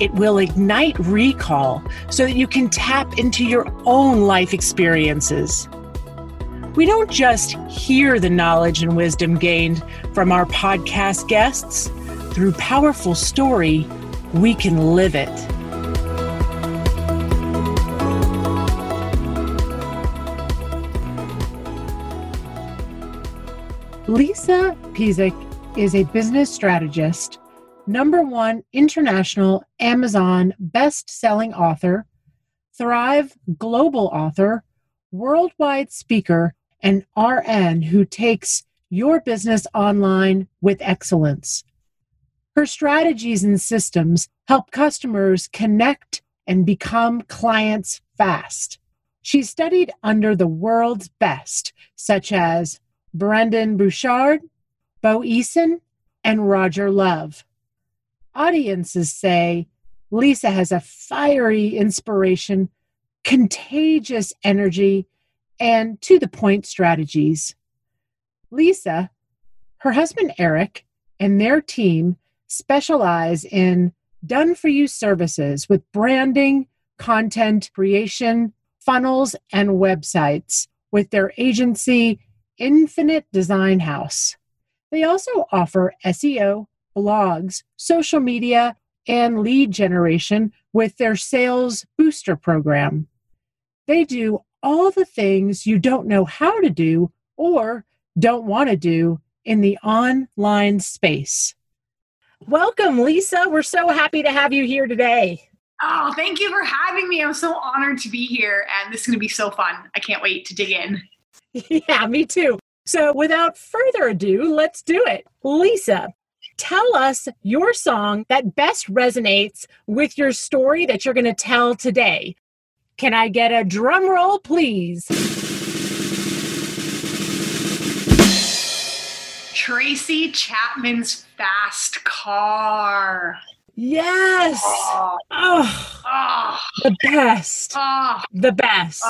It will ignite recall so that you can tap into your own life experiences. We don't just hear the knowledge and wisdom gained from our podcast guests. Through powerful story, we can live it. Lisa Pezik is a business strategist, number one international Amazon best selling author, Thrive global author, worldwide speaker, and RN who takes your business online with excellence. Her strategies and systems help customers connect and become clients fast. She studied under the world's best, such as Brendon Burchard, Bo Eason, and Roger Love. Audiences say Lisa has a fiery inspiration, contagious energy, and to the point strategies. Lisa, her husband Eric, and their team specialize in done for you services with branding, content creation, funnels, and websites with their agency Infinite Design House. They also offer SEO, blogs, social media, and lead generation with their Sales Booster program. They do all the things you don't know how to do or don't want to do in the online space. Welcome, Lisa. We're so happy to have you here today. Oh, thank you for having me. I'm so honored to be here, and this is going to be so fun. I can't wait to dig in. yeah, me too. So, without further ado, let's do it. Lisa, tell us your song that best resonates with your story that you're going to tell today. Can I get a drum roll, please? Tracy Chapman's Fast Car. Yes. Oh, oh, oh. the best. Oh, the best.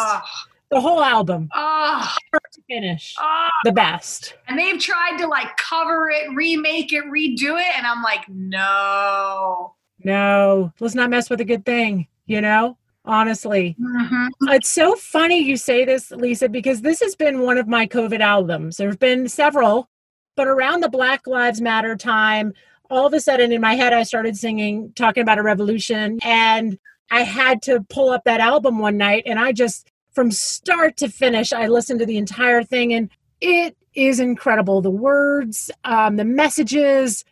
The whole album, oh, to finish, oh. the best. And they've tried to like cover it, remake it, redo it, and I'm like, no, no, let's not mess with a good thing, you know. Honestly, mm-hmm. it's so funny you say this, Lisa, because this has been one of my COVID albums. There have been several, but around the Black Lives Matter time, all of a sudden in my head, I started singing, talking about a revolution, and I had to pull up that album one night, and I just from start to finish. I listened to the entire thing and it is incredible. The words, um, the messages,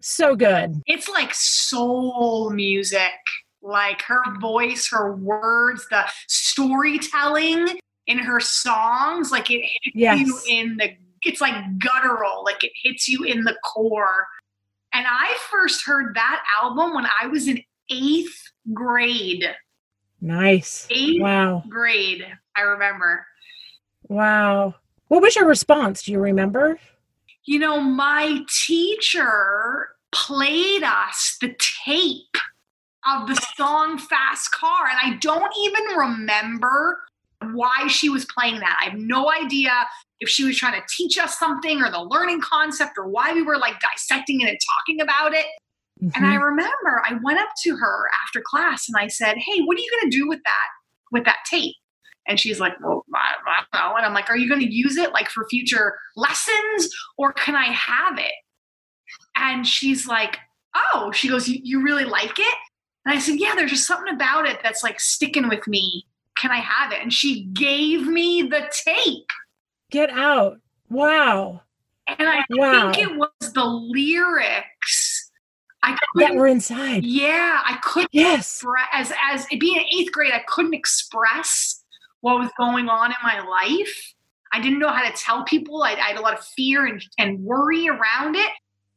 so good. It's like soul music. Like her voice, her words, the storytelling in her songs, like it hits yes. you in the it's like guttural, like it hits you in the core. And I first heard that album when I was in eighth grade. Nice. Eighth wow. grade, I remember. Wow. What was your response? Do you remember? You know, my teacher played us the tape of the song Fast Car, and I don't even remember why she was playing that. I have no idea if she was trying to teach us something or the learning concept or why we were like dissecting it and talking about it. Mm-hmm. And I mm-hmm. remember I went up to her after class and I said, Hey, what are you going to do with that, with that tape? And she's like, Well, I, I don't know. And I'm like, Are you going to use it like for future lessons or can I have it? And she's like, Oh, she goes, You really like it? And I said, Yeah, there's just something about it that's like sticking with me. Can I have it? And she gave me the tape. Get out. Wow. And I wow. think it was the lyrics I that were inside. Yeah, I couldn't. Yes, as as being in eighth grade, I couldn't express what was going on in my life. I didn't know how to tell people. I, I had a lot of fear and, and worry around it.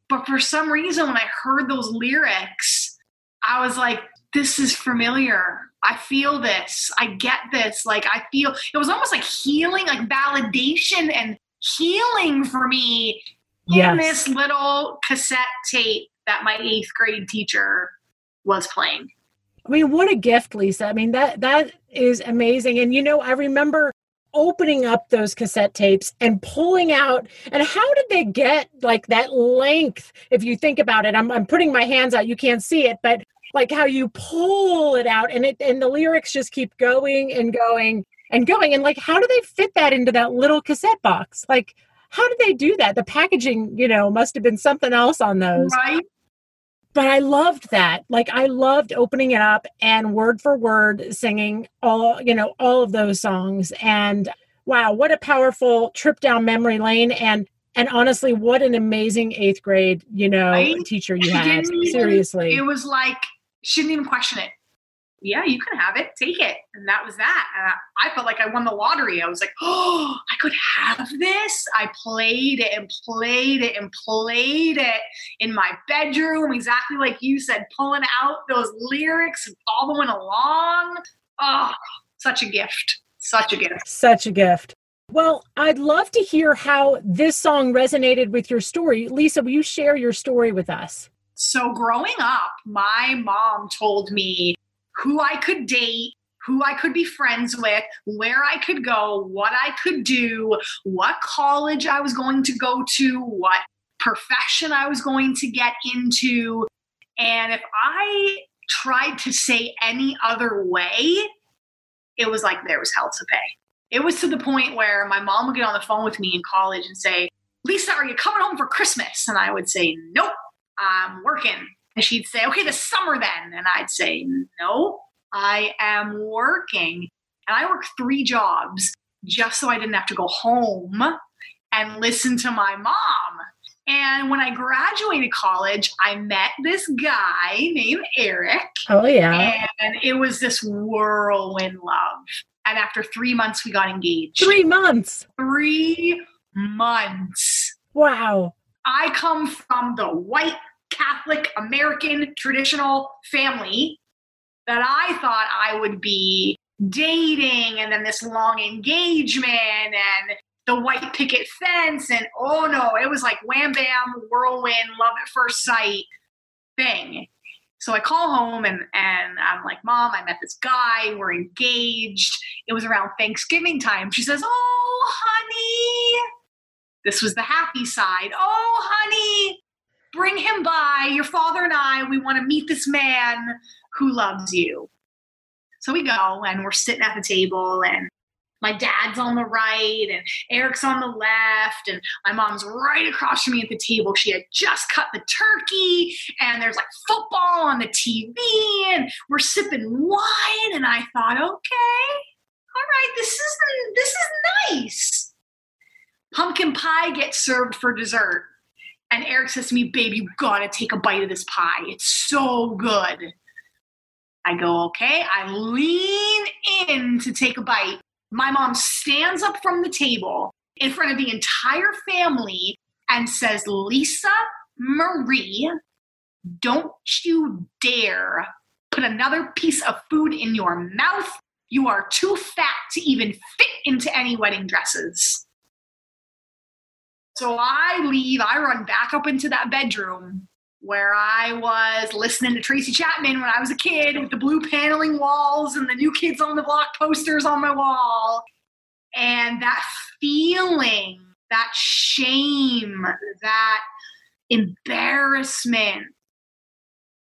But for some reason, when I heard those lyrics, I was like, this is familiar. I feel this. I get this. Like, I feel it was almost like healing, like validation and healing for me yes. in this little cassette tape that my eighth grade teacher was playing. I mean, what a gift, Lisa. I mean, that that is amazing. And you know, I remember opening up those cassette tapes and pulling out and how did they get like that length if you think about it? I'm, I'm putting my hands out. You can't see it but like how you pull it out and it and the lyrics just keep going and going and going. And like how do they fit that into that little cassette box? Like how did they do that? The packaging you know must have been something else on those. Right but I loved that. Like I loved opening it up and word for word singing all, you know, all of those songs. And wow, what a powerful trip down memory lane. And and honestly, what an amazing eighth grade, you know, right? teacher you had. Seriously. It was like she didn't even question it yeah, you can have it, take it. And that was that. And I, I, felt like I won the lottery. I was like, oh, I could have this. I played it and played it and played it in my bedroom, exactly like you said, pulling out those lyrics and following along. Oh, such a gift. Such a gift. Such a gift. Well, I'd love to hear how this song resonated with your story. Lisa, will you share your story with us? So, growing up, my mom told me who I could date, who I could be friends with, where I could go, what I could do, what college I was going to go to, what profession I was going to get into. And if I tried to say any other way, it was like there was hell to pay. It was to the point where my mom would get on the phone with me in college and say, Lisa, are you coming home for Christmas? And I would say, Nope, I'm working. And she'd say, okay, the summer then. And I'd say, no, I am working. And I worked three jobs just so I didn't have to go home and listen to my mom. And when I graduated college, I met this guy named Eric. Oh, yeah. And it was this whirlwind love. And after three months, we got engaged. Three months. Three months. Wow. I come from the white Catholic American traditional family that I thought I would be dating and then this long engagement and the white picket fence and oh no it was like wham bam whirlwind love at first sight thing. So i call home and and i'm like mom i met this guy we're engaged. It was around thanksgiving time. She says oh honey. This was the happy side. Oh honey bring him by. Your father and I, we want to meet this man who loves you. So we go and we're sitting at the table and my dad's on the right and Eric's on the left and my mom's right across from me at the table. She had just cut the turkey and there's like football on the TV and we're sipping wine and I thought, okay, all right, this is this is nice. Pumpkin pie gets served for dessert. And Eric says to me, Babe, you gotta take a bite of this pie. It's so good. I go, Okay. I lean in to take a bite. My mom stands up from the table in front of the entire family and says, Lisa Marie, don't you dare put another piece of food in your mouth. You are too fat to even fit into any wedding dresses. So I leave, I run back up into that bedroom where I was listening to Tracy Chapman when I was a kid with the blue paneling walls and the new kids on the block posters on my wall. And that feeling, that shame, that embarrassment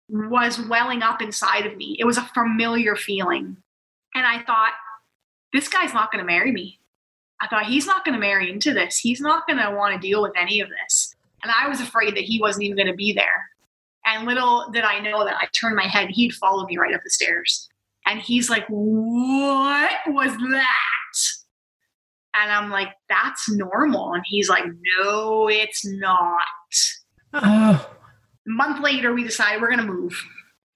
was welling up inside of me. It was a familiar feeling. And I thought, this guy's not going to marry me. I thought he's not going to marry into this. He's not going to want to deal with any of this. And I was afraid that he wasn't even going to be there. And little did I know that I turned my head, he'd follow me right up the stairs. And he's like, What was that? And I'm like, That's normal. And he's like, No, it's not. Oh. A month later, we decided we're going to move.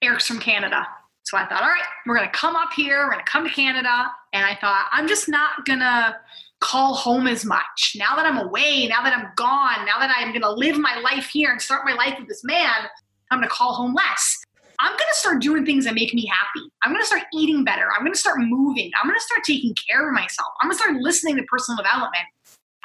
Eric's from Canada. So I thought, All right, we're going to come up here. We're going to come to Canada. And I thought, I'm just not going to call home as much. Now that I'm away, now that I'm gone, now that I'm going to live my life here and start my life with this man, I'm going to call home less. I'm going to start doing things that make me happy. I'm going to start eating better. I'm going to start moving. I'm going to start taking care of myself. I'm going to start listening to personal development.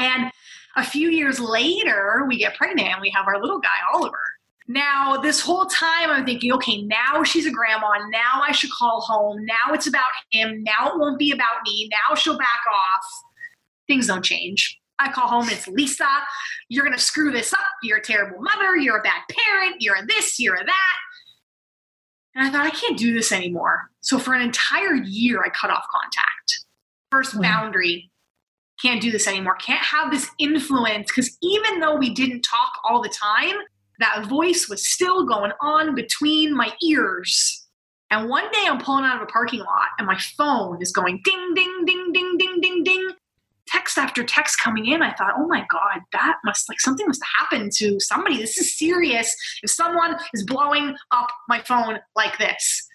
And a few years later, we get pregnant and we have our little guy, Oliver. Now, this whole time, I'm thinking, okay, now she's a grandma. Now I should call home. Now it's about him. Now it won't be about me. Now she'll back off. Things don't change. I call home, it's Lisa. You're going to screw this up. You're a terrible mother. You're a bad parent. You're a this, you're a that. And I thought, I can't do this anymore. So for an entire year, I cut off contact. First hmm. boundary can't do this anymore. Can't have this influence because even though we didn't talk all the time, that voice was still going on between my ears. And one day I'm pulling out of a parking lot and my phone is going ding, ding, ding, ding, ding, ding, ding. Text after text coming in. I thought, oh my God, that must like something must happen to somebody. This is serious. If someone is blowing up my phone like this,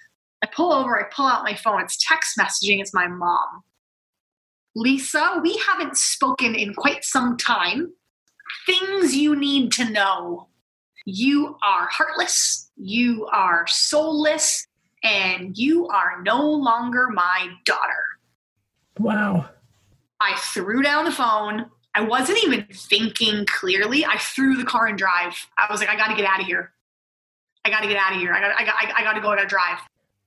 I pull over, I pull out my phone. It's text messaging. It's my mom. Lisa, we haven't spoken in quite some time. Things you need to know. You are heartless, you are soulless, and you are no longer my daughter. Wow. I threw down the phone. I wasn't even thinking clearly. I threw the car and drive. I was like, I got to get out of here. I got to get out of here. I got, I got, I got to go. I got to drive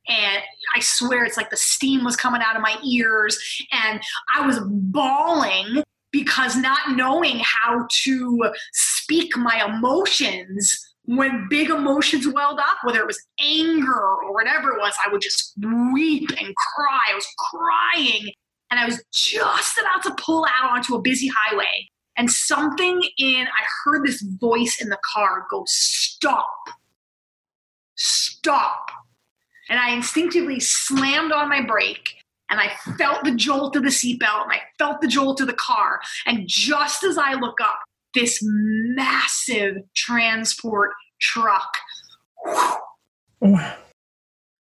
and I swear it's like the steam was coming out of my ears and I was bawling because not knowing how to speak my emotions when big emotions welled up, whether it was anger or whatever it was, I would just weep and cry. I was crying and I was just about to pull out onto a busy highway. And something in, I heard this voice in the car go, Stop, stop and I instinctively slammed on my brake and I felt the jolt of the seatbelt and I felt the jolt of the car. And just as I look up, this massive transport truck, oh.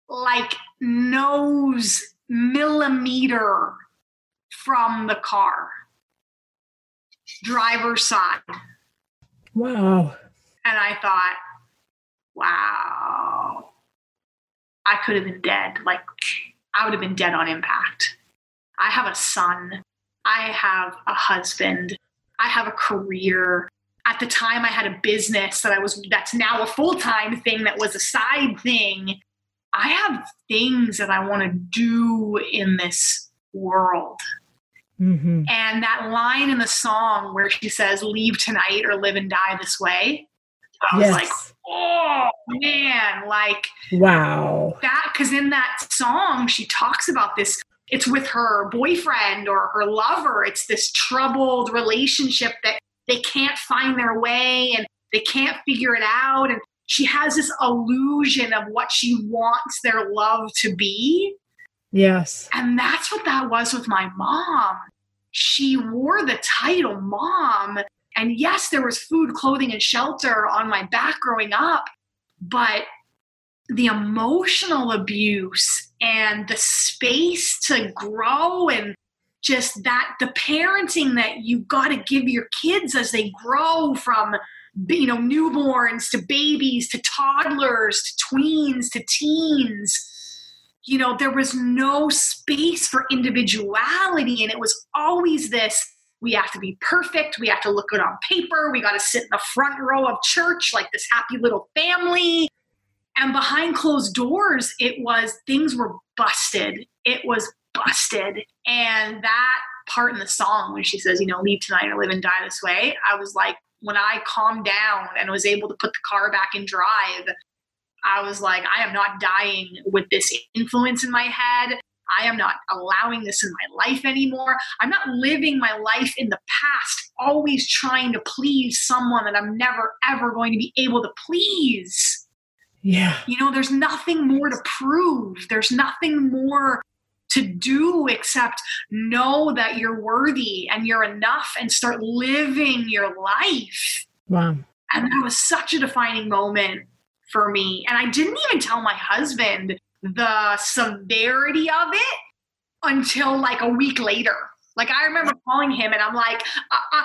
like nose millimeter from the car, driver's side. Wow. And I thought, wow I could have been dead. Like, I would have been dead on impact. I have a son. I have a husband. I have a career. At the time, I had a business that I was, that's now a full time thing that was a side thing. I have things that I want to do in this world. Mm-hmm. And that line in the song where she says, Leave tonight or live and die this way, I was yes. like, oh man, like wow. That because in that song she talks about this. It's with her boyfriend or her lover. It's this troubled relationship that they can't find their way and they can't figure it out. And she has this illusion of what she wants their love to be. Yes. And that's what that was with my mom. She wore the title mom and yes, there was food, clothing, and shelter on my back growing up, but the emotional abuse and the space to grow and just that the parenting that you got to give your kids as they grow from you know newborns to babies to toddlers to tweens to teens you know there was no space for individuality and it was always this we have to be perfect. We have to look good on paper. We got to sit in the front row of church like this happy little family. And behind closed doors, it was things were busted. It was busted. And that part in the song when she says, you know, leave tonight or live and die this way, I was like, when I calmed down and was able to put the car back in drive, I was like, I am not dying with this influence in my head. I am not allowing this in my life anymore. I'm not living my life in the past, always trying to please someone that I'm never, ever going to be able to please. Yeah. You know, there's nothing more to prove, there's nothing more to do except know that you're worthy and you're enough and start living your life. Wow. And that was such a defining moment for me. And I didn't even tell my husband the severity of it until like a week later. Like I remember calling him and I'm like, uh, uh,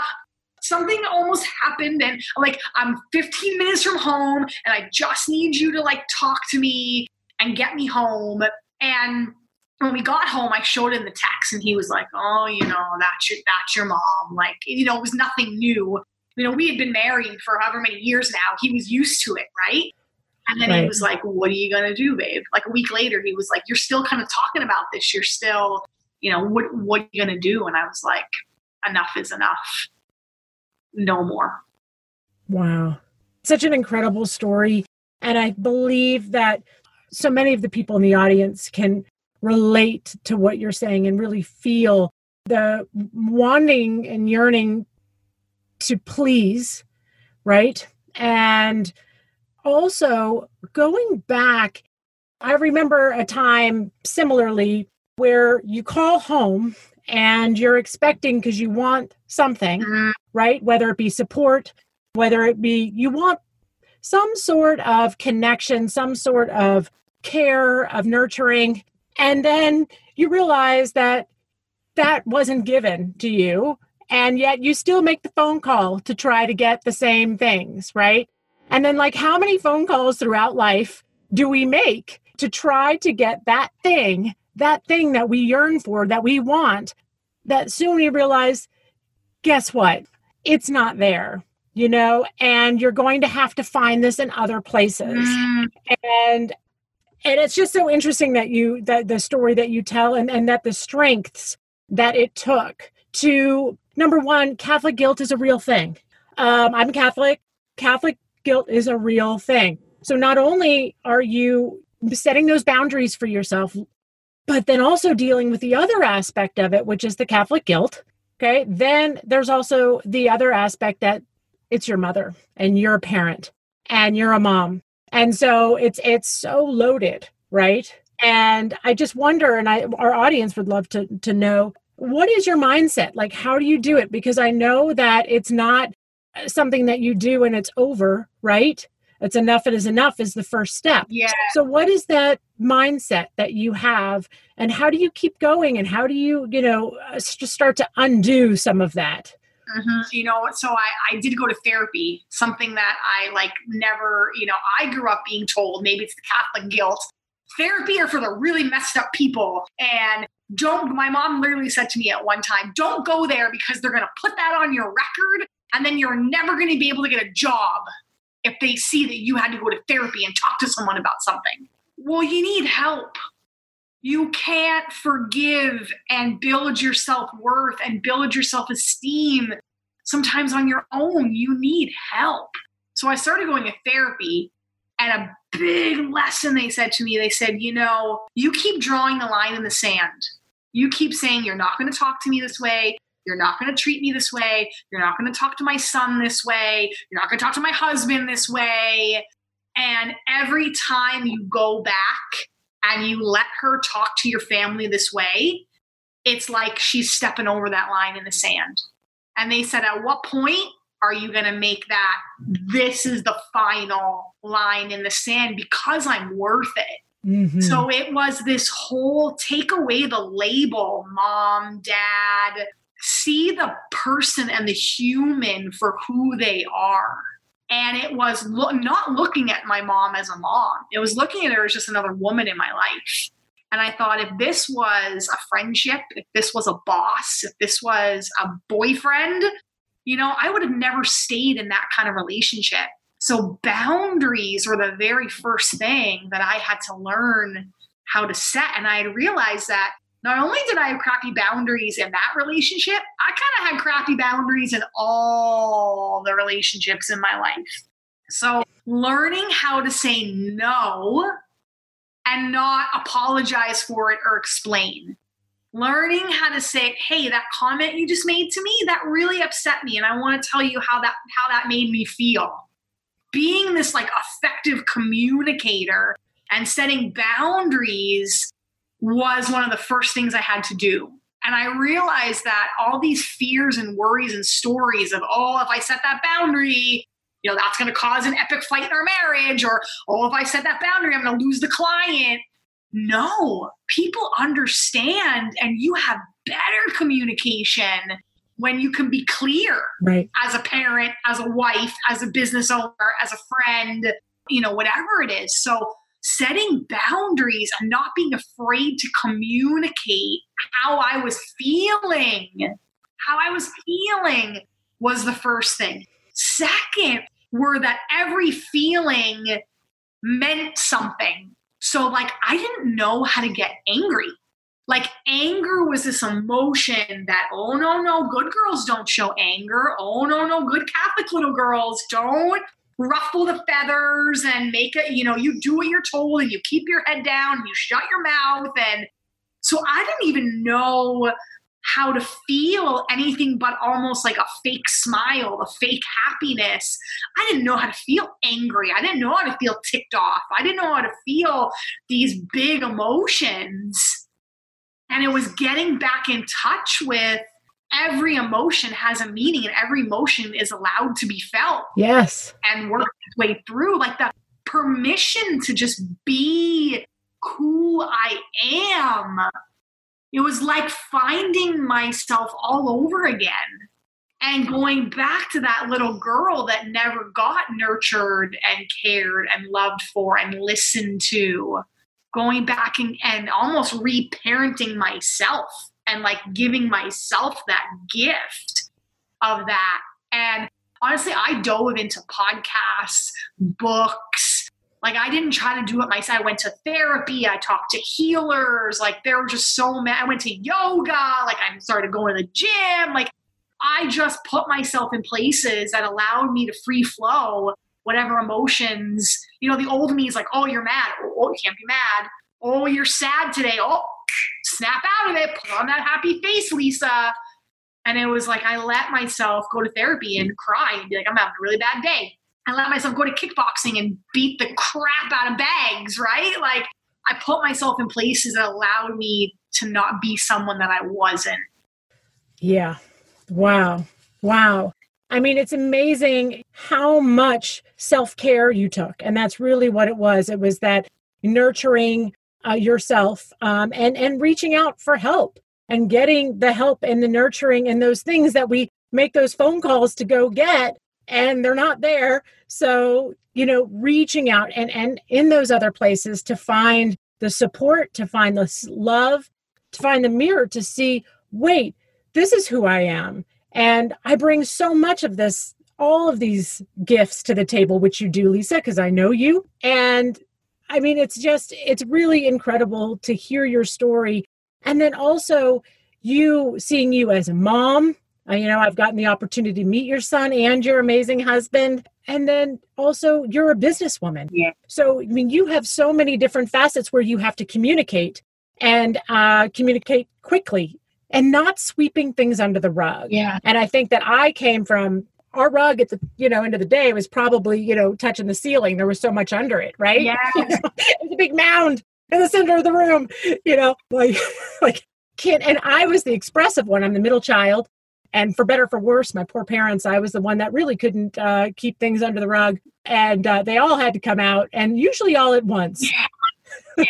something almost happened and like I'm 15 minutes from home and I just need you to like talk to me. and get me home. And when we got home, I showed him the text and he was like, Oh, you know, that's your that's your mom. Like, you know, it was nothing new. You know, we had been married for however many years now. He was used to it, right? And then right. he was like, What are you gonna do, babe? Like a week later, he was like, You're still kind of talking about this. You're still, you know, what what are you gonna do? And I was like, Enough is enough. No more. Wow. Such an incredible story. And I believe that so many of the people in the audience can relate to what you're saying and really feel the wanting and yearning to please, right? And also going back, I remember a time similarly where you call home and you're expecting because you want something, mm-hmm. right? Whether it be support, whether it be you want some sort of connection, some sort of care, of nurturing. And then you realize that that wasn't given to you. And yet you still make the phone call to try to get the same things, right? And then, like, how many phone calls throughout life do we make to try to get that thing, that thing that we yearn for, that we want, that soon we realize, guess what? It's not there you know, and you're going to have to find this in other places. Mm. And and it's just so interesting that you that the story that you tell and, and that the strengths that it took to number one, Catholic guilt is a real thing. Um, I'm Catholic. Catholic guilt is a real thing. So not only are you setting those boundaries for yourself, but then also dealing with the other aspect of it, which is the Catholic guilt. Okay. Then there's also the other aspect that it's your mother and you're a parent and you're a mom. And so it's it's so loaded, right? And I just wonder and I our audience would love to to know what is your mindset? Like how do you do it? Because I know that it's not something that you do and it's over, right? It's enough it is enough is the first step. Yeah. So what is that mindset that you have and how do you keep going and how do you, you know, just start to undo some of that? Mm-hmm. You know, so I, I did go to therapy, something that I like never, you know, I grew up being told maybe it's the Catholic guilt. Therapy are for the really messed up people. And don't, my mom literally said to me at one time, don't go there because they're going to put that on your record and then you're never going to be able to get a job if they see that you had to go to therapy and talk to someone about something. Well, you need help. You can't forgive and build your self worth and build your self esteem sometimes on your own. You need help. So I started going to therapy, and a big lesson they said to me they said, You know, you keep drawing the line in the sand. You keep saying, You're not going to talk to me this way. You're not going to treat me this way. You're not going to talk to my son this way. You're not going to talk to my husband this way. And every time you go back and you let her talk to your family this way, it's like she's stepping over that line in the sand. And they said, At what point are you going to make that this is the final line in the sand because I'm worth it? Mm-hmm. So it was this whole take away the label, mom, dad, see the person and the human for who they are. And it was lo- not looking at my mom as a mom. It was looking at her as just another woman in my life. And i thought if this was a friendship if this was a boss if this was a boyfriend you know i would have never stayed in that kind of relationship. So boundaries were the very first thing that i had to learn how to set. And i realized that not only did I have crappy boundaries in that relationship, I kind of had crappy boundaries in all the relationships in my life. So, learning how to say no and not apologize for it or explain. Learning how to say, "Hey, that comment you just made to me, that really upset me and I want to tell you how that how that made me feel." Being this like effective communicator and setting boundaries was one of the first things I had to do. And I realized that all these fears and worries and stories of, oh, if I set that boundary, you know, that's going to cause an epic fight in our marriage, or, oh, if I set that boundary, I'm going to lose the client. No, people understand, and you have better communication when you can be clear right. as a parent, as a wife, as a business owner, as a friend, you know, whatever it is. So setting boundaries and not being afraid to communicate how I was feeling. How I was feeling was the first thing. Second, were that every feeling meant something. So, like, I didn't know how to get angry. Like, anger was this emotion that, oh, no, no, good girls don't show anger. Oh, no, no, good Catholic little girls don't ruffle the feathers and make it, you know, you do what you're told and you keep your head down and you shut your mouth. And so I didn't even know how to feel anything but almost like a fake smile, a fake happiness. I didn't know how to feel angry. I didn't know how to feel ticked off. I didn't know how to feel these big emotions. And it was getting back in touch with every emotion has a meaning and every emotion is allowed to be felt. Yes. And work its way through like the permission to just be who I am. It was like finding myself all over again and going back to that little girl that never got nurtured and cared and loved for and listened to. Going back and, and almost reparenting myself and like giving myself that gift of that. And honestly, I dove into podcasts, books. Like I didn't try to do it myself. I went to therapy. I talked to healers. Like there were just so many. I went to yoga. Like I started going to the gym. Like I just put myself in places that allowed me to free flow whatever emotions. You know, the old me is like, oh, you're mad. Oh, oh you can't be mad. Oh, you're sad today. Oh, snap out of it, put on that happy face, Lisa. And it was like I let myself go to therapy and cry and be like, I'm having a really bad day. I let myself go to kickboxing and beat the crap out of bags, right? Like I put myself in places that allowed me to not be someone that I wasn't. Yeah. Wow. Wow. I mean, it's amazing how much self care you took. And that's really what it was. It was that nurturing uh, yourself um, and and reaching out for help and getting the help and the nurturing and those things that we make those phone calls to go get and they're not there. So you know reaching out and and in those other places to find the support to find the love to find the mirror to see wait this is who i am and i bring so much of this all of these gifts to the table which you do lisa because i know you and I mean, it's just, it's really incredible to hear your story. And then also you seeing you as a mom. Uh, you know, I've gotten the opportunity to meet your son and your amazing husband. And then also you're a businesswoman. Yeah. So, I mean, you have so many different facets where you have to communicate and uh, communicate quickly and not sweeping things under the rug. Yeah. And I think that I came from our rug at the you know end of the day was probably you know touching the ceiling. There was so much under it right? Yeah. It's a big mound in the center of the room you know like like kid and i was the expressive one. I'm the middle child. And for better for worse my poor parents i was the one that really couldn't uh, keep things under the rug. And uh, they all had to come out and usually all at once. Yeah,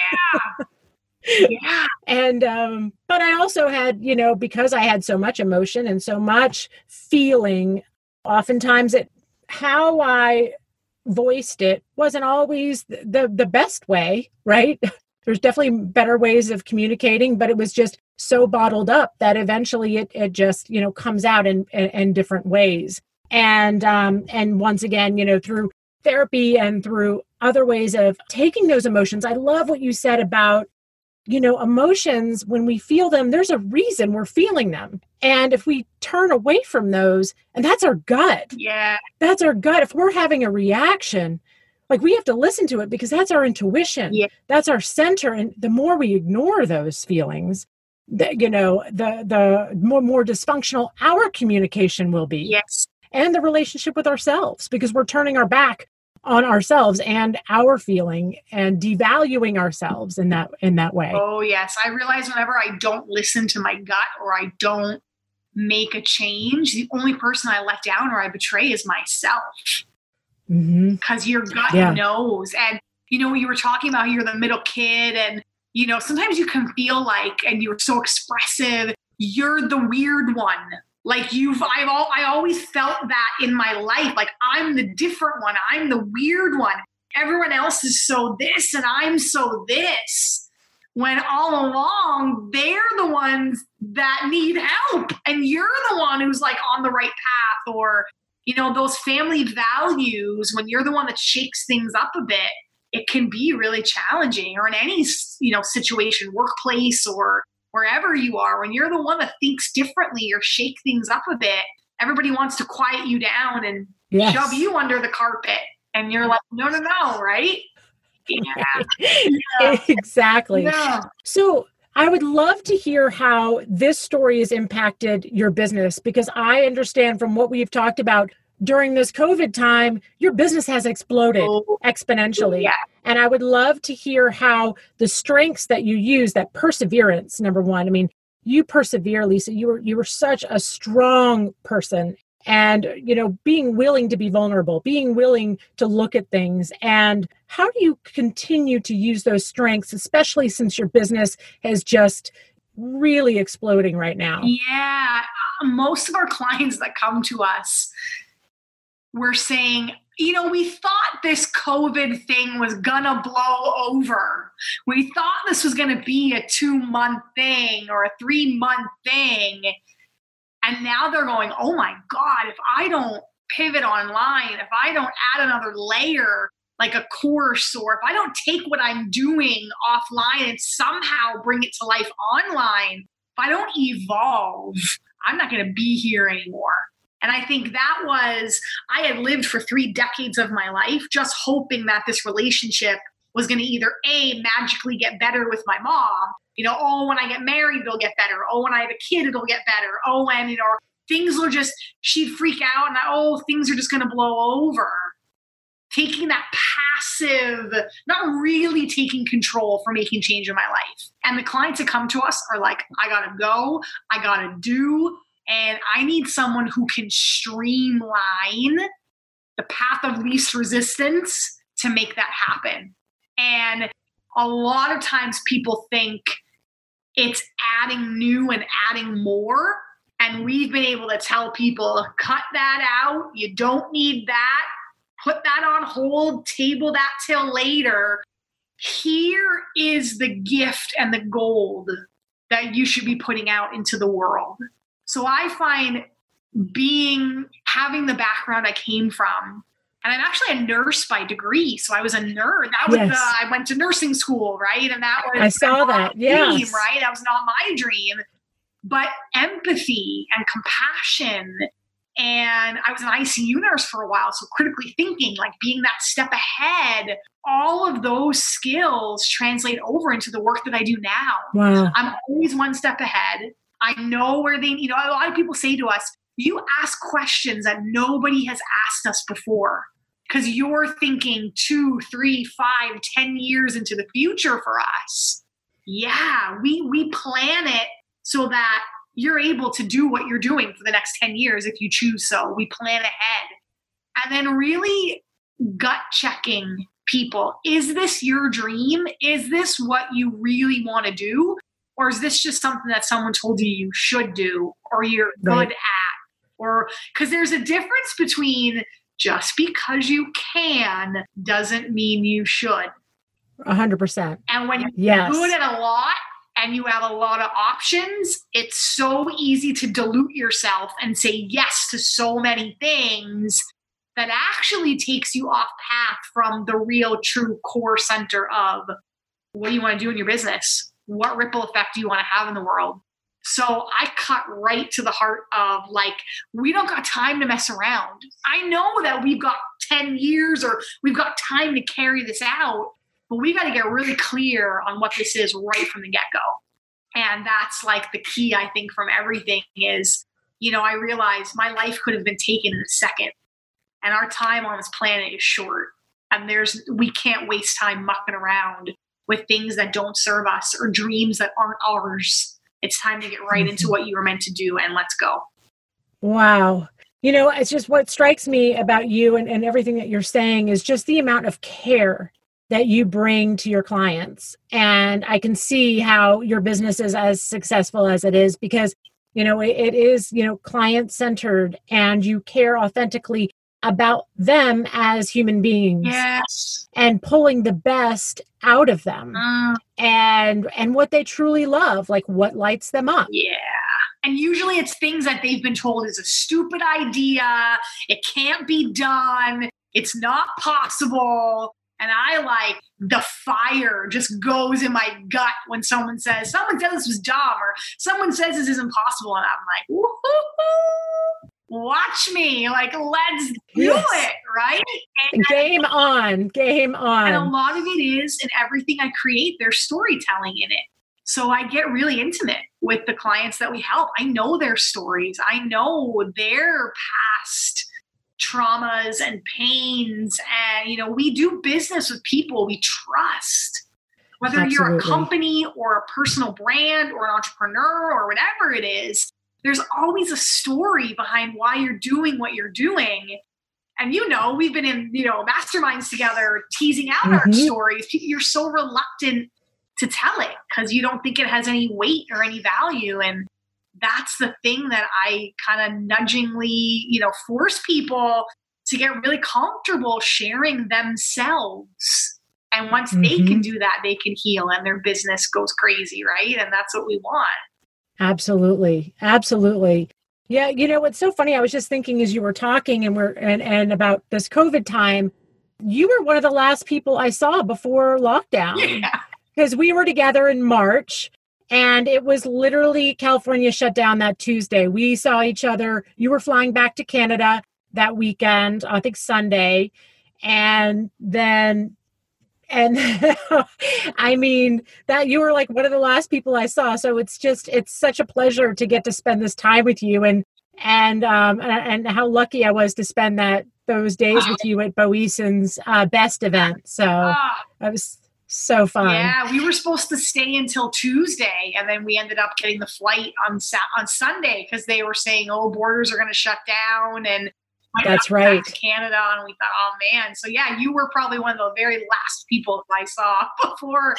yeah. yeah. and um but i also had you know because i had so much emotion and so much feeling oftentimes it how i voiced it wasn't always the the best way right? There's definitely better ways of communicating but it was just so bottled up that eventually it, it just you know comes out in, in, in different ways. And um and once again you know through therapy and through other ways of taking those emotions i love what you said about you know, emotions, when we feel them, there's a reason we're feeling them. And if we turn away from those, and that's our gut. Yeah. That's our gut. If we're having a reaction, like we have to listen to it because that's our intuition. Yeah. That's our center. And the more we ignore those feelings, the, you know, the the more more dysfunctional our communication will be. Yes. And the relationship with ourselves because we're turning our back on ourselves and our feeling and devaluing ourselves in that in that way. Oh yes, I realize whenever I don't listen to my gut or I don't make a change, the only person I let down or I betray is myself. Mm-hmm. Because mm-hmm. your gut yeah. knows, and you know you were talking about you're the middle kid, and you know sometimes you can feel like, and you're so expressive, you're the weird one like you've i've all i always felt that in my life. Like i'm the different one. I'm the weird one. Everyone else is so this and I'm so this. When all along, they're the ones that need help, and you're the one who's like on the right path, or you know, those family values, when you're the one that shakes things up a bit, it can be really challenging, or in any you know situation, workplace or wherever you are, when you're the one that thinks differently or shake things up a bit, everybody wants to quiet you down and yes. shove you under the carpet and you're like no no no right yeah. yeah. exactly yeah. so I would love to hear how this story has impacted your business because I understand from what we've talked about during this COVID time, your business has exploded oh, exponentially. Yeah. And I would love to hear how the strengths that you use, that perseverance, number one. I mean, you persevere, Lisa. You were you were such a strong person and you know being willing to be vulnerable being willing to look at things and how do you continue to use those strengths especially since your business has just really exploding right now yeah most of our clients that come to us we're saying you know, we thought this COVID thing was gonna blow over. We thought this was gonna be a two month thing or a three month thing. And now they're going, oh my God, if I don't pivot online, if I don't add another layer, like a course, or if I don't take what I'm doing offline and somehow bring it to life online, if I don't evolve, I'm not going to be here anymore. And I think that was, I had lived for three decades of my life just hoping that this relationship was going to either A, magically get better with my mom, you know, oh, when I get married, it'll get better. Oh, when I have a kid, it'll get better. Oh, and, you know, things will just, she'd freak out and, oh, things are just going to blow over. Taking that passive, not really taking control for making change in my life. And the clients that come to us are like, I got to go, I got to do, and I need someone who can streamline the path of least resistance to make that happen. And a lot of times people think it's adding new and adding more. And we've been able to tell people cut that out. You don't need that. Put that on hold, table that till later. Here is the gift and the gold that you should be putting out into the world. So I find being having the background I came from, and I'm actually a nurse by degree, so I was a nerd. That was yes. the I went to nursing school, right? And that was I saw that, yeah, right. That was not my dream, but empathy and compassion. And I was an ICU nurse for a while, so critically thinking, like being that step ahead, all of those skills translate over into the work that I do now. Wow. I'm always one step ahead. I know where they, you know, a lot of people say to us, you ask questions that nobody has asked us before because you're thinking two, three, five, ten years into the future for us. Yeah, we we plan it so that you're able to do what you're doing for the next 10 years if you choose so. We plan ahead. And then really gut checking people. Is this your dream? Is this what you really want to do? Or is this just something that someone told you you should do or you're right. good at? Or because there's a difference between just because you can doesn't mean you should. A hundred percent. And when you're yes. good at a lot and you have a lot of options, it's so easy to dilute yourself and say yes to so many things that actually takes you off path from the real true core center of what do you want to do in your business? What ripple effect do you want to have in the world? So I cut right to the heart of like, we don't got time to mess around. I know that we've got 10 years or we've got time to carry this out, but we got to get really clear on what this is right from the get go. And that's like the key, I think, from everything is, you know, I realize my life could have been taken in a second, and our time on this planet is short. And there's, we can't waste time mucking around with things that don't serve us or dreams that aren't ours. It's time to get right into mm-hmm. what you were meant to do and let's go. Wow. You know, it's just what strikes me about you and, and everything that you're saying is just the amount of care that you bring to your clients. And I can see how your business is as successful as it is because, you know, it, it is, you know, client centered and you care authentically about them as human beings Yes. and pulling the best out of them Mm, and and what they truly love like what lights them up yeah. And usually it's things that they've been told is a stupid idea. It can't be done. It's not possible. And I like the fire just goes in my gut when someone says, someone said this was dumb or someone says this is impossible. And I'm like, woohoo, watch me. Like, let's do Yes. it. Right. And, game on game on and a lot of it is in everything I create, there's storytelling in it. So I get really intimate with the clients that we help. I know their stories, I know their past traumas and pains. And, you know, we do business with people we trust. Whether you're a company or a personal brand or an entrepreneur or whatever it is, there's always a story behind why you're doing what you're doing. And you know, we've been in, you know, masterminds together teasing out our Mhm. stories. You're so reluctant to tell it because you don't think it has any weight or any value. And that's the thing that I kind of nudgingly, you know, force people to get really comfortable sharing themselves. And once they can do that, they can heal and their business goes crazy, right? And that's what we want. Absolutely absolutely yeah you know what's so funny i was just thinking as you were talking and we're and, and about this covid time you were one of the last people i saw before lockdown Yeah. because we were together in March and it was literally California shut down that Tuesday. We saw each other. You were flying back to Canada that weekend, I think Sunday. And then, and I mean, that you were like one of the last people I saw. So it's just, it's such a pleasure to get to spend this time with you and, and, um, and, and how lucky I was to spend that, those days with you at Bo Eason's uh, best event. So Ah, that was so fun. yeah, we were supposed to stay until Tuesday, and then we ended up getting the flight on on Sunday because they were saying, "Oh, borders are going to shut down," and That's have to go back right. Canada. And we thought, "Oh man!" So yeah, you were probably one of the very last people I saw before.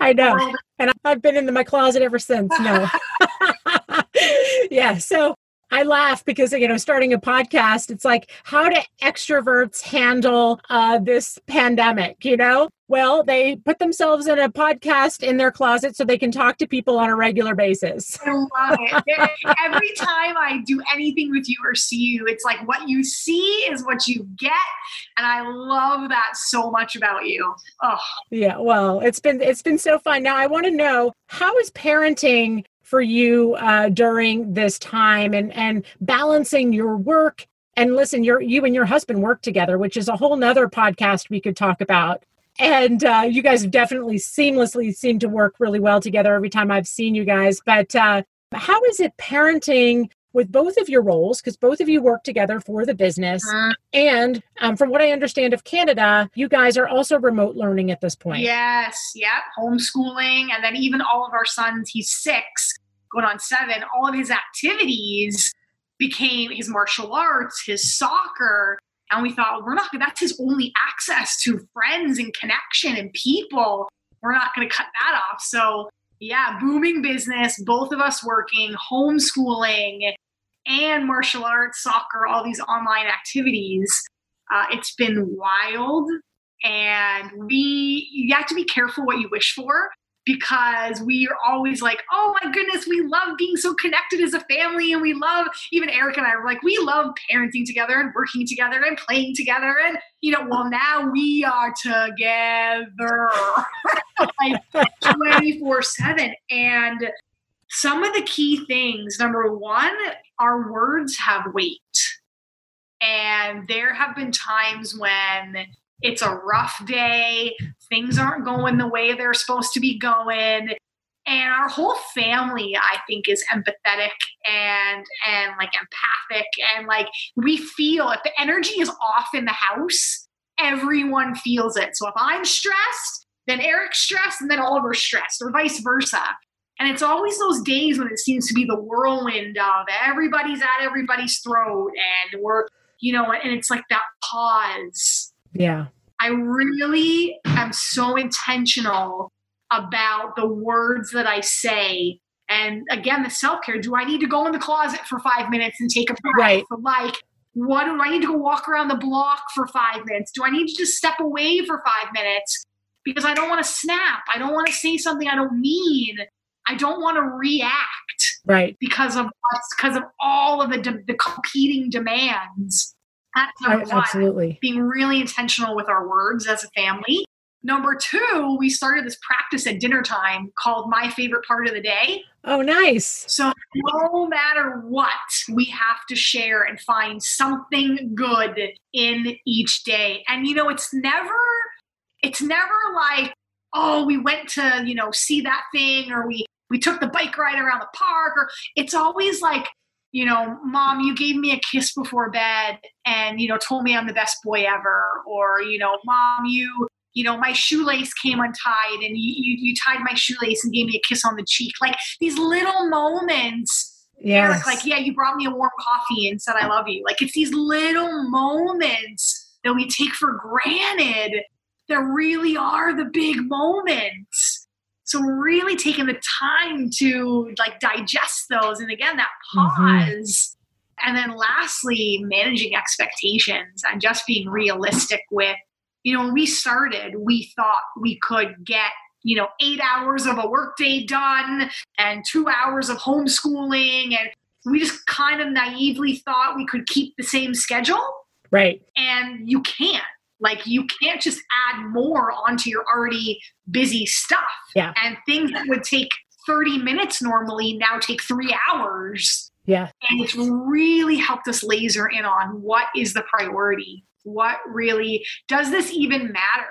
I know. And I've been in my closet ever since. No. yeah. So I laugh because, you know, starting a podcast, it's like, how do extroverts handle uh, this pandemic? You know, well, they put themselves in a podcast in their closet so they can talk to people on a regular basis. I love it. Every time I do anything with you or see you, it's like what you see is what you get, and I love that so much about you. Oh, Yeah, well, it's been it's been so fun. Now I want to know how is parenting for you uh, during this time and and balancing your work and listen, your you and your husband work together, which is a whole nother podcast we could talk about. And uh, you guys have definitely seamlessly seem to work really well together every time I've seen you guys. But uh, how is it parenting with both of your roles? Because both of you work together for the business. Mm. And um, from what I understand of Canada, you guys are also remote learning at this point. Yes, yep. Homeschooling. And then even all of our sons, he's six, going on seven, all of his activities became his martial arts, his soccer. And we thought, we're not, that's his only access to friends and connection and people. We're not going to cut that off. So, yeah, booming business, both of us working, homeschooling, and martial arts, soccer, all these online activities. Uh, it's been wild and we you have to be careful what you wish for because we are always like oh my goodness we love being so connected as a family and we love even eric and i were like we love parenting together and working together and playing together and you know well now we are together. Like 24 7 and some of the key things number one our words have weight. And there have been times when it's a rough day, things aren't going the way they're supposed to be going. And our whole family, I think, is empathetic and and like empathic and like we feel if the energy is off in the house, everyone feels it. So if I'm stressed, then Eric's stressed, and then Oliver's stressed, or vice versa. And it's always those days when it seems to be the whirlwind of everybody's at everybody's throat, and we're you know, and it's like that pause. Yeah. I really am so intentional about the words that I say. And again, the self care. Do I need to go in the closet for five minutes and take a breath? Right. Like, what do I need to go walk around the block for five minutes? Do I need to just step away for five minutes? Because I don't want to snap. I don't want to say something I don't mean. I don't want to react. Right. Because of because of all of the de- the competing demands. That's number one. Absolutely. Being really intentional with our words as a family. Number two, we started this practice at dinner time called My Favorite Part of the Day. Oh, nice. So, no matter what, we have to share and find something good in each day. And, you know, it's never, it's never like, oh, we went to, you know, see that thing or we, we took the bike ride around the park or it's always like, you know, mom, you gave me a kiss before bed and, you know, told me I'm the best boy ever. Or, you know, mom, you you know, my shoelace came untied and you, you, you, tied my shoelace and gave me a kiss on the cheek. Like these little moments. Yeah. Like, yeah, you brought me a warm coffee and said I love you. Like it's these little moments that we take for granted that really are the big moments. So really taking the time to like digest those and again that Mm-hmm. pause. And then lastly, managing expectations and just being realistic with you know, when we started, we thought we could get, you know, eight hours of a workday done and two hours of homeschooling. And we just kind of naively thought we could keep the same schedule. Right. And you can't. Like, you can't just add more onto your already busy stuff. Yeah. And things that would take 30 minutes normally now take three hours. Yeah. And it's really helped us laser in on what is the priority what really does this even matter?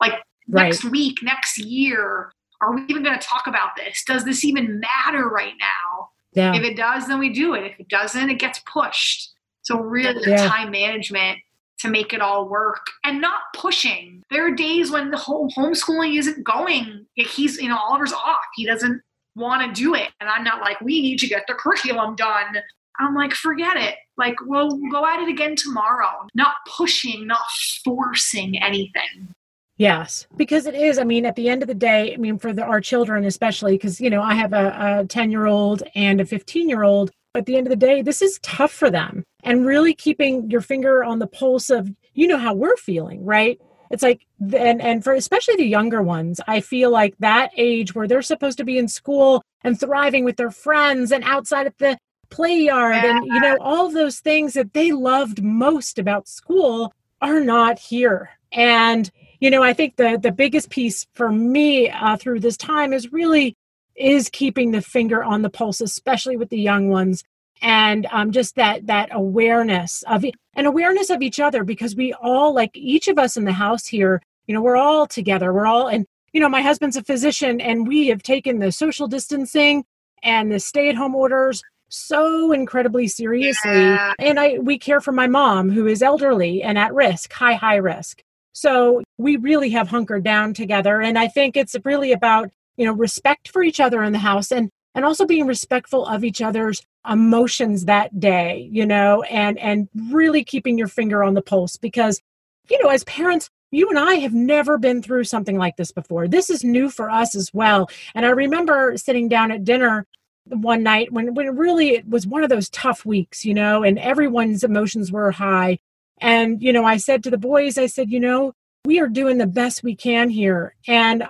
Like right. next week, next year, are we even going to talk about this? Does this even matter right now? Yeah. If it does, then we do it. If it doesn't, it gets pushed. So really Yeah. time management to make it all work and not pushing. There are days when the whole homeschooling isn't going. He's, you know, Oliver's off. He doesn't want to do it. And I'm not like, we need to get the curriculum done. I'm like, forget it. Like, we'll go at it again tomorrow. Not pushing, not forcing anything. Yes, because it is. I mean, at the end of the day, I mean, for the, our children, especially, because, you know, I have a 10 year old and a 15 year old. At the end of the day, this is tough for them. And really keeping your finger on the pulse of, you know, how we're feeling, right? It's like, and, and for especially the younger ones, I feel like that age where they're supposed to be in school and thriving with their friends and outside at the play yard and, you know, all those things that they loved most about school are not here. And, you know, I think the the biggest piece for me uh, through this time is really is keeping the finger on the pulse, especially with the young ones, and um, just that that awareness of an awareness of each other because we all like each of us in the house here, you know, we're all together. We're all and you know, my husband's a physician, and we have taken the social distancing and the stay at home orders so incredibly seriously Yeah. and i we care for my mom who is elderly and at risk high high risk so we really have hunkered down together and i think it's really about you know respect for each other in the house and and also being respectful of each other's emotions that day you know and and really keeping your finger on the pulse because you know as parents you and I have never been through something like this before. This is new for us as well. And I remember sitting down at dinner one night when when really it was one of those tough weeks, you know, and everyone's emotions were high. And you know, I said to the boys, I said, you know, we are doing the best we can here, and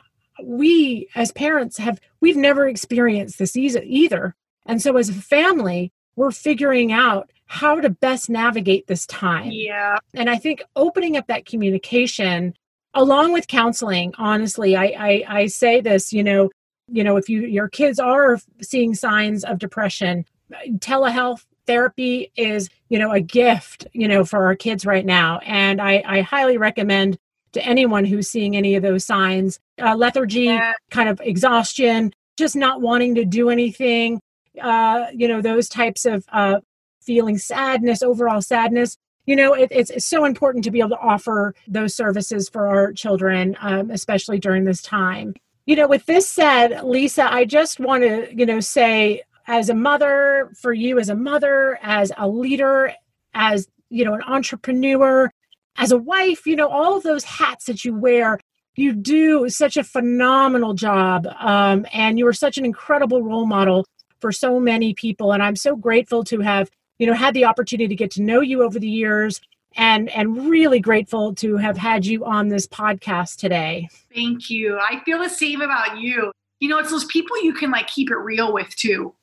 we as parents have we've never experienced this either. And so as a family, we're figuring out how to best navigate this time. Yeah. And I think opening up that communication along with counseling, honestly, I, I, I say this, you know, you know, if you your kids are seeing signs of depression, telehealth therapy is, you know, a gift, you know, for our kids right now. And I, I highly recommend to anyone who's seeing any of those signs, uh, lethargy, Yeah. kind of exhaustion, just not wanting to do anything, uh, you know, those types of uh, feeling sadness, overall sadness. You know, it, it's, it's so important to be able to offer those services for our children, um, especially during this time. You know, with this said, Lisa, I just want to, you know, say as a mother, for you as a mother, as a leader, as, you know, an entrepreneur, as a wife, you know, all of those hats that you wear, you do such a phenomenal job. Um, and you are such an incredible role model for so many people. And I'm so grateful to have, you know, had the opportunity to get to know you over the years and and really grateful to have had you on this podcast today. Thank you. I feel the same about you. You know, it's those people you can like keep it real with too.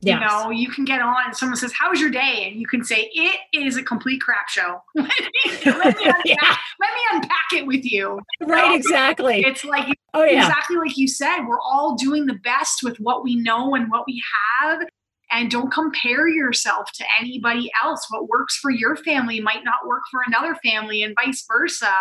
Yes. You know, you can get on someone says, How was your day? And you can say, It is a complete crap show. let, me, let, me unpack, yeah. let me unpack it with you. Right, exactly. It's like, oh, yeah. exactly like you said, we're all doing the best with what we know and what we have. And don't compare yourself to anybody else. What works for your family might not work for another family, and vice versa.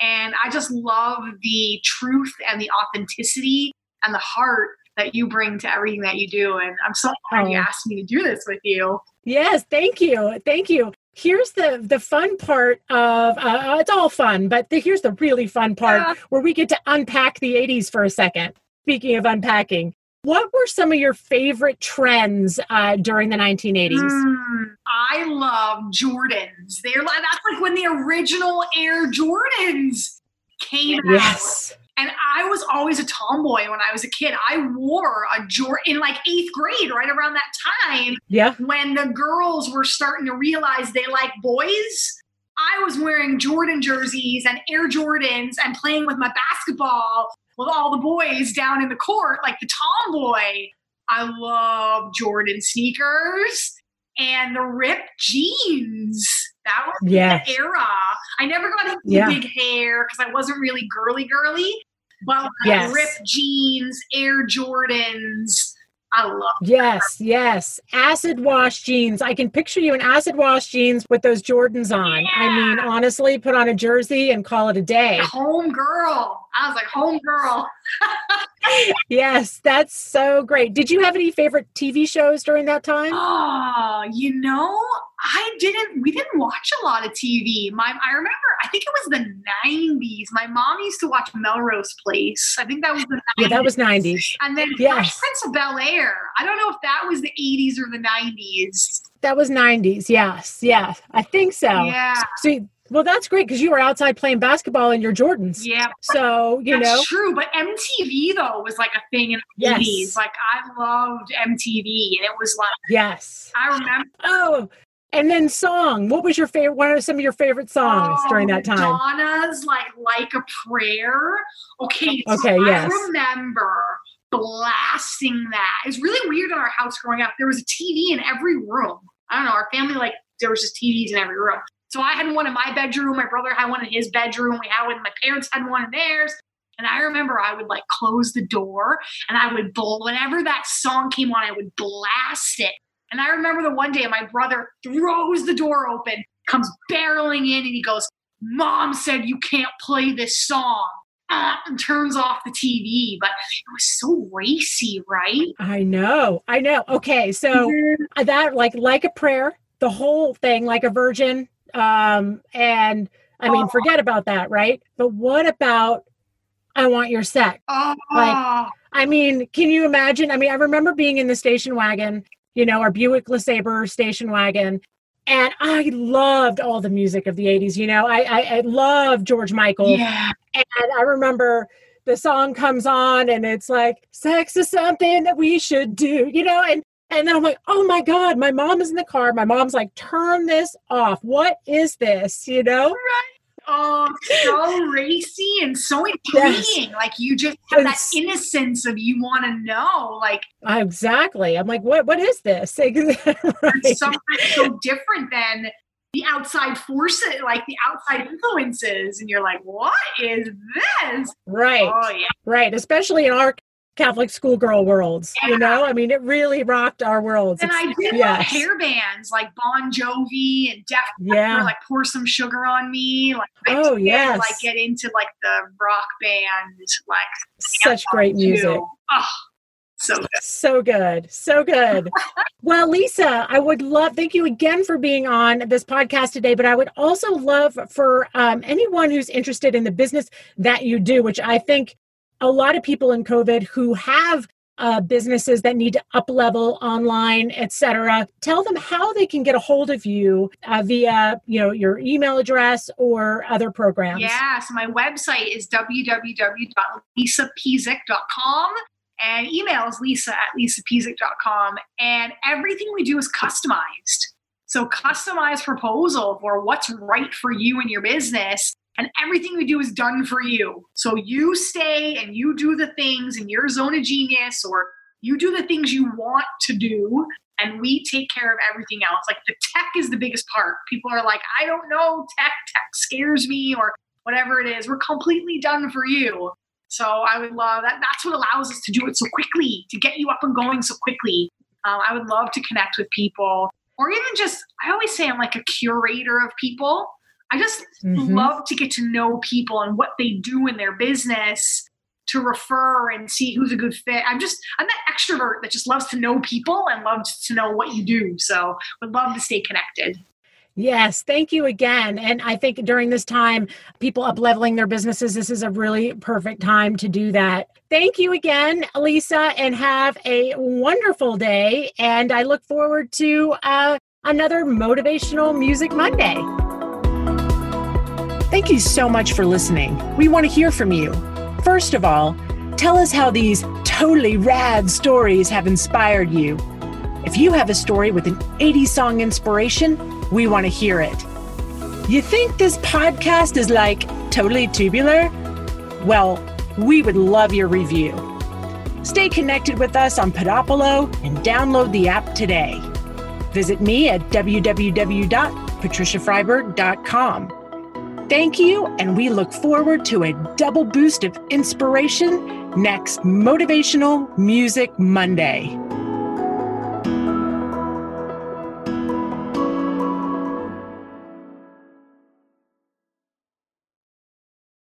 And I just love the truth and the authenticity and the heart that you bring to everything that you do. And I'm so glad oh. you asked me to do this with you. Yes, thank you. Thank you. Here's the the fun part of uh, it's all fun, but the, here's the really fun part yeah. where we get to unpack the 80s for a second. Speaking of unpacking, what were some of your favorite trends uh, during the 1980s? Mm, I love Jordans. They're like that's like when the original Air Jordans came yes. out. And I was always a tomboy when I was a kid. I wore a Jordan in like eighth grade, right around that time. Yeah. When the girls were starting to realize they like boys. I was wearing Jordan jerseys and Air Jordans and playing with my basketball with all the boys down in the court, like the tomboy. I love Jordan sneakers and the ripped jeans. That was yes. the era. I never got into yeah. big hair because I wasn't really girly girly. But yes. ripped jeans, Air Jordans. I love Yes, that. yes. Acid wash jeans. I can picture you in acid wash jeans with those Jordans on. Yeah. I mean, honestly, put on a jersey and call it a day. Home girl. I was like, home girl. Yes, that's so great. Did you have any favorite TV shows during that time? Oh, you know, I didn't. We didn't watch a lot of TV. My, I remember. I think it was the '90s. My mom used to watch Melrose Place. I think that was the 90s. yeah, that was '90s. And then yes. Prince of Bel Air. I don't know if that was the '80s or the '90s. That was '90s. Yes, yeah, I think so. Yeah. So well, that's great because you were outside playing basketball in your Jordans. Yeah. So, you that's know. true. But MTV, though, was like a thing in the yes. 80s. Like, I loved MTV. And it was like. Yes. I remember. Oh, and then song. What was your favorite? What are some of your favorite songs oh, during that oh, time? Donna's like like a prayer. Okay. So okay. Yes. I remember blasting that. It's really weird in our house growing up. There was a TV in every room. I don't know. Our family like there was just TVs in every room. So I had one in my bedroom. My brother had one in his bedroom. We had one. My parents had one in theirs. And I remember I would like close the door and I would, blow whenever that song came on, I would blast it. And I remember the one day my brother throws the door open, comes barreling in, and he goes, Mom said you can't play this song. Uh, and turns off the TV, but it was so racy, right? I know, I know. Okay, so mm-hmm. that like like a prayer, the whole thing, like a virgin, um, and I mean, oh. forget about that, right? But what about I want your sex? Oh. Like, I mean, can you imagine? I mean, I remember being in the station wagon, you know, our Buick LeSabre station wagon, and I loved all the music of the 80s. You know, I, I, I love George Michael. Yeah. And I remember the song comes on and it's like, sex is something that we should do, you know, and and then I'm like, oh my God, my mom is in the car. My mom's like, turn this off. What is this? You know? Right. Oh, so racy and so intriguing. Yes. Like you just have it's, that innocence of you want to know. Like exactly. I'm like, what what is this? something so different than the outside forces, like the outside influences, and you're like, what is this? Right. Oh yeah. Right. Especially in our Catholic schoolgirl worlds. Yeah. You know, I mean, it really rocked our worlds. And I did yes. love hair bands like Bon Jovi and Def yeah. like pour some sugar on me. Like oh yes, like get into like the rock band, like such great music. Oh, so good. So good. So good. well, Lisa, I would love, thank you again for being on this podcast today. But I would also love for um, anyone who's interested in the business that you do, which I think a lot of people in COVID who have uh, businesses that need to up level online, etc. Tell them how they can get a hold of you uh, via, you know, your email address or other programs. Yeah, so my website is www.lisapezik.com and email is lisa at lisapezik.com. And everything we do is customized. So, customized proposal for what's right for you and your business. And everything we do is done for you. So, you stay and you do the things in your zone of genius, or you do the things you want to do, and we take care of everything else. Like the tech is the biggest part. People are like, I don't know, tech, tech scares me, or whatever it is. We're completely done for you. So I would love that. That's what allows us to do it so quickly, to get you up and going so quickly. Um, I would love to connect with people, or even just, I always say I'm like a curator of people. I just mm-hmm. love to get to know people and what they do in their business to refer and see who's a good fit. I'm just I'm that extrovert that just loves to know people and loves to know what you do. So would love to stay connected. Yes, thank you again. And I think during this time, people up leveling their businesses, this is a really perfect time to do that. Thank you again, Lisa, and have a wonderful day. And I look forward to uh, another Motivational Music Monday. Thank you so much for listening. We want to hear from you. First of all, tell us how these totally rad stories have inspired you. If you have a story with an 80s song inspiration, we want to hear it. You think this podcast is like totally tubular? Well, we would love your review. Stay connected with us on Podopolo and download the app today. Visit me at www.patriciafreiberg.com. Thank you, and we look forward to a double boost of inspiration next Motivational Music Monday.